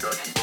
god.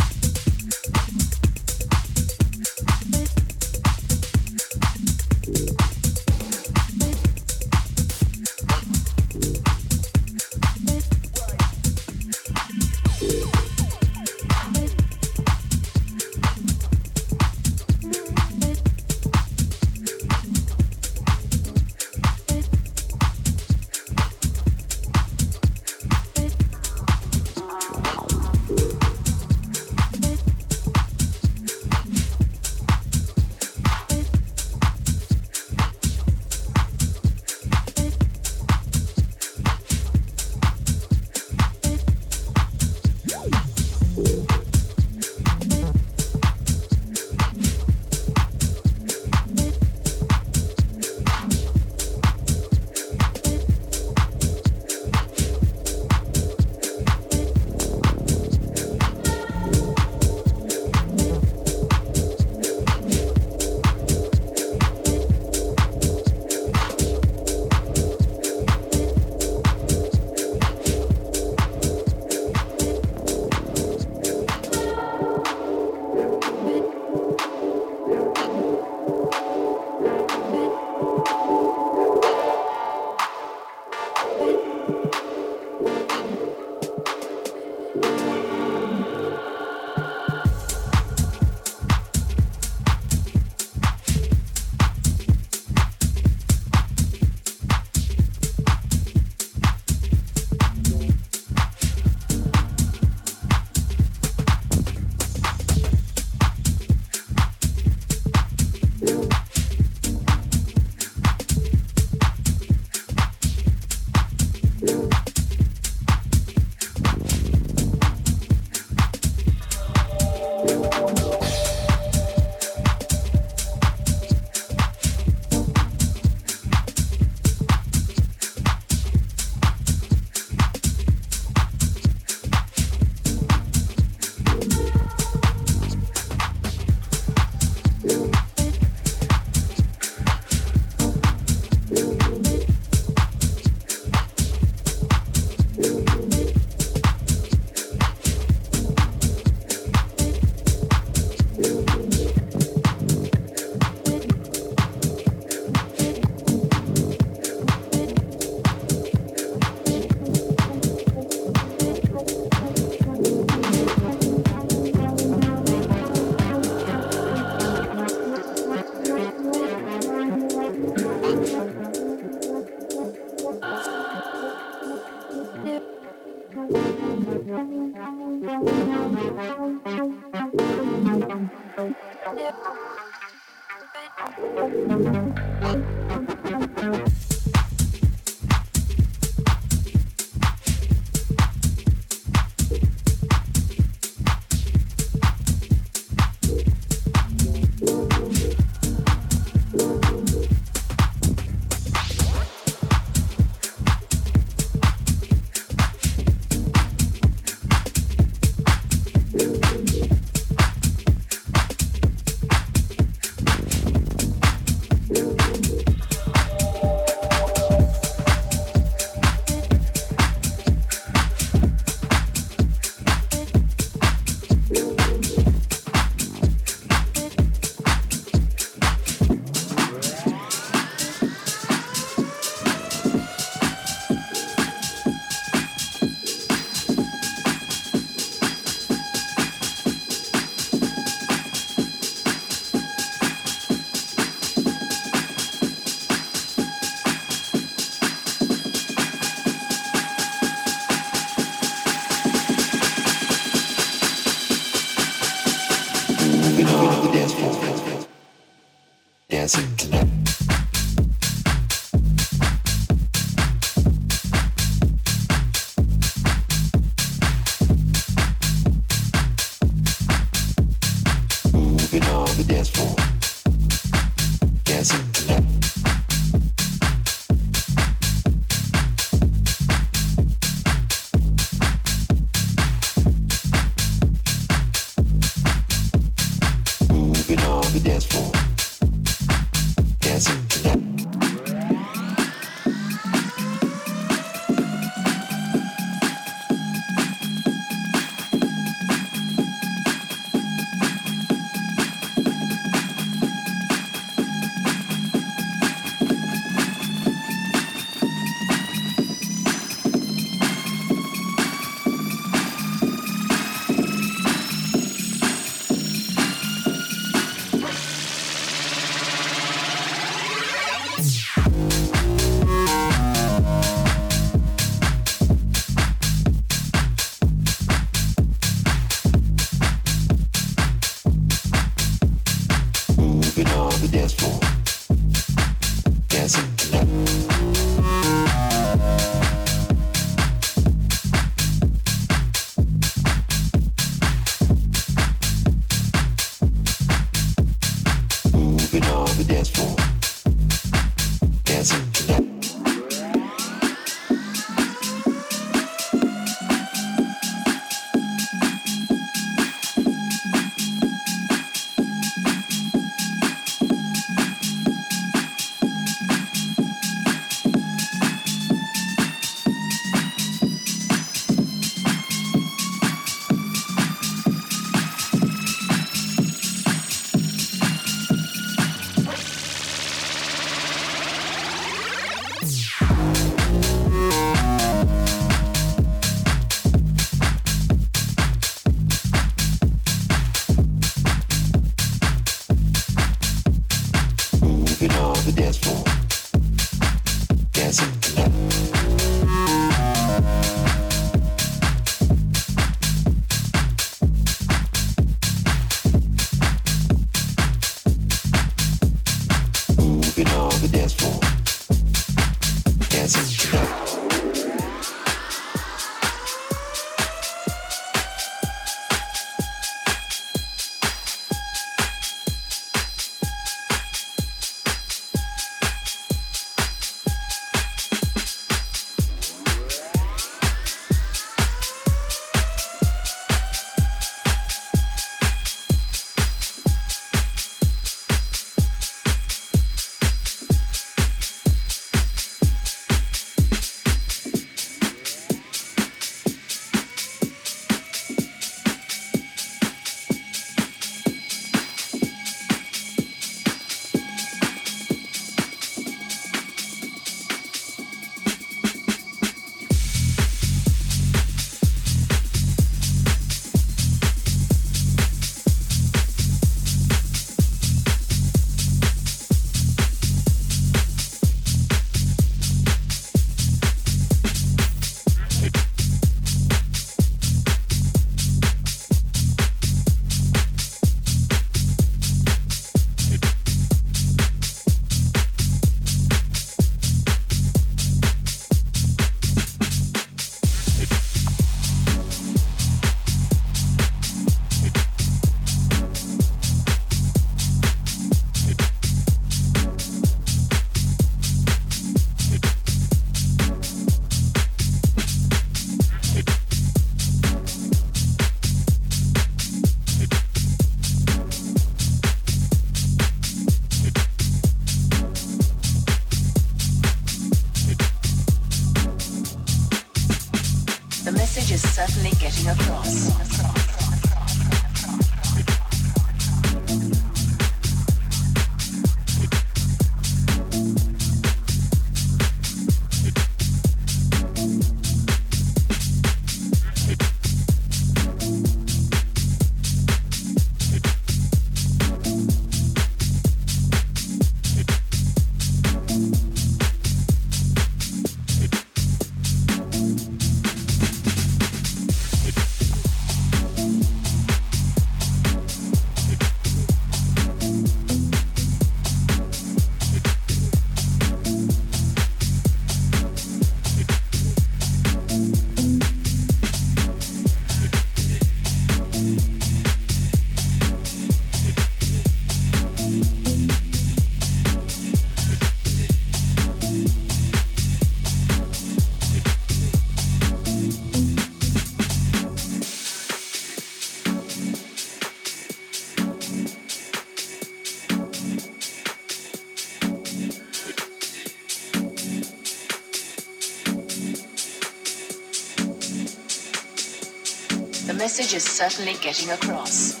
Message is certainly getting across.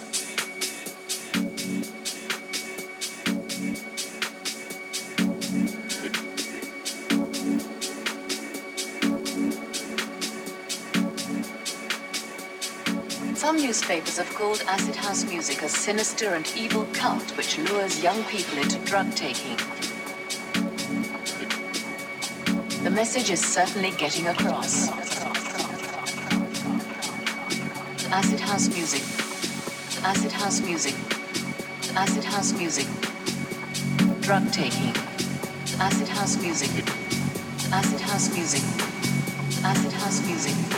Some newspapers have called acid house music a sinister and evil cult which lures young people into drug taking. The message is certainly getting across acid house music, acid house music, acid house music, drug taking, acid house music, acid house music, acid house music.